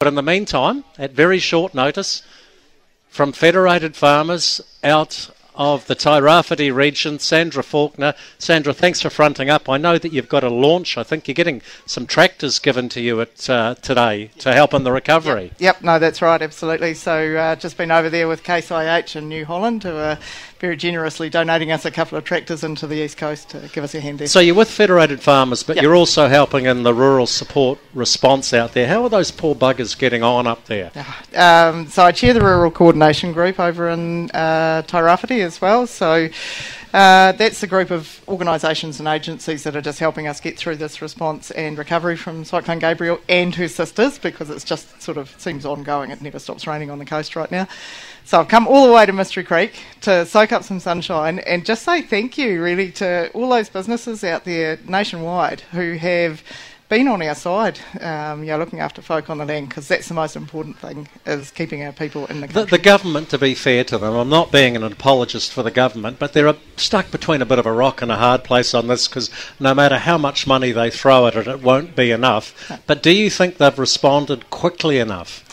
But in the meantime, at very short notice, from Federated Farmers out of the Tairāwhiti region, Sandra Faulkner. Sandra, thanks for fronting up. I know that you've got a launch. I think you're getting some tractors given to you at, uh, today to help in the recovery. Yep, yep. no, that's right, absolutely. So uh, just been over there with Case IH in New Holland who are very generously donating us a couple of tractors into the east coast to give us a hand there. So you're with Federated Farmers, but yep. you're also helping in the rural support response out there. How are those poor buggers getting on up there? Um, so I chair the rural coordination group over in uh, Tairāwhiti as well. So uh, that's the group of organisations and agencies that are just helping us get through this response and recovery from Cyclone Gabrielle and her sisters because it's just sort of seems ongoing. It never stops raining on the coast right now. So I've come all the way to Mystery Creek to soak up some sunshine and just say thank you really to all those businesses out there nationwide who have been on our side, um, you know, looking after folk on the land, because that's the most important thing, is keeping our people in the country. The, the, government, to be fair to them, I'm not being an apologist for the government, but they're stuck between a bit of a rock and a hard place on this, because no matter how much money they throw at it, it won't be enough. No. But do you think they've responded quickly enough?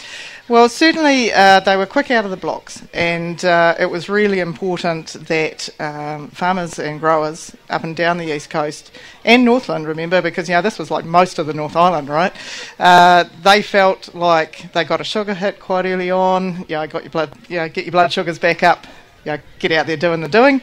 Well, certainly uh, they were quick out of the blocks, and uh, it was really important that um, farmers and growers up and down the east coast and Northland, remember, because you know this was like most of the North Island, right? Uh, they felt like they got a sugar hit quite early on. You know, got your blood, you know, get your blood sugars back up. Know, get out there doing the doing.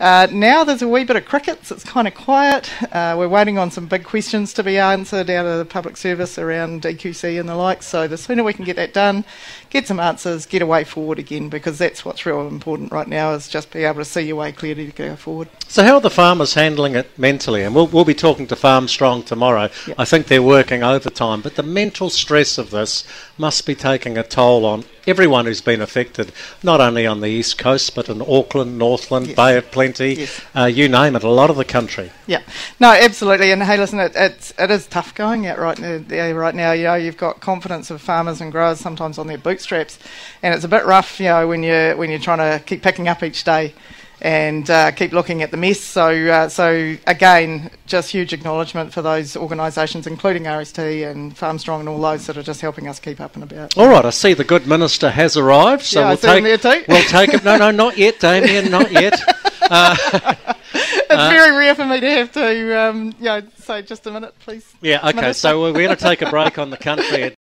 Uh, now there's a wee bit of crickets. It's kind of quiet. Uh, we're waiting on some big questions to be answered out of the public service around DQC and the like. So the sooner we can get that done, get some answers, get a way forward again, because that's what's real important right now is just be able to see your way clearly to go forward. So how are the farmers handling it mentally? And we'll, we'll be talking to Farmstrong tomorrow. Yep. I think they're working overtime, but the mental stress of this must be taking a toll on everyone who's been affected, not only on the east coast, but in Auckland, Northland, yes. Bay of Plenty, yes. uh, you name it, a lot of the country. Yeah, no, absolutely. And hey, listen, it, it's it is tough going out right now. Right now, you know, you've got confidence of farmers and growers sometimes on their bootstraps, and it's a bit rough, you know, when you when you're trying to keep picking up each day and uh, keep looking at the mess. So, uh, so again, just huge acknowledgement for those organisations, including RST and Farmstrong and all those that are just helping us keep up and about. All right, I see the good minister has arrived, so yeah, we'll take we'll take it. No, no, not yet, Damien, not yet. Uh, it's uh, very rare for me to have to, um, you know, say just a minute, please. Yeah, okay. Minister. So we're going to take a break on the country.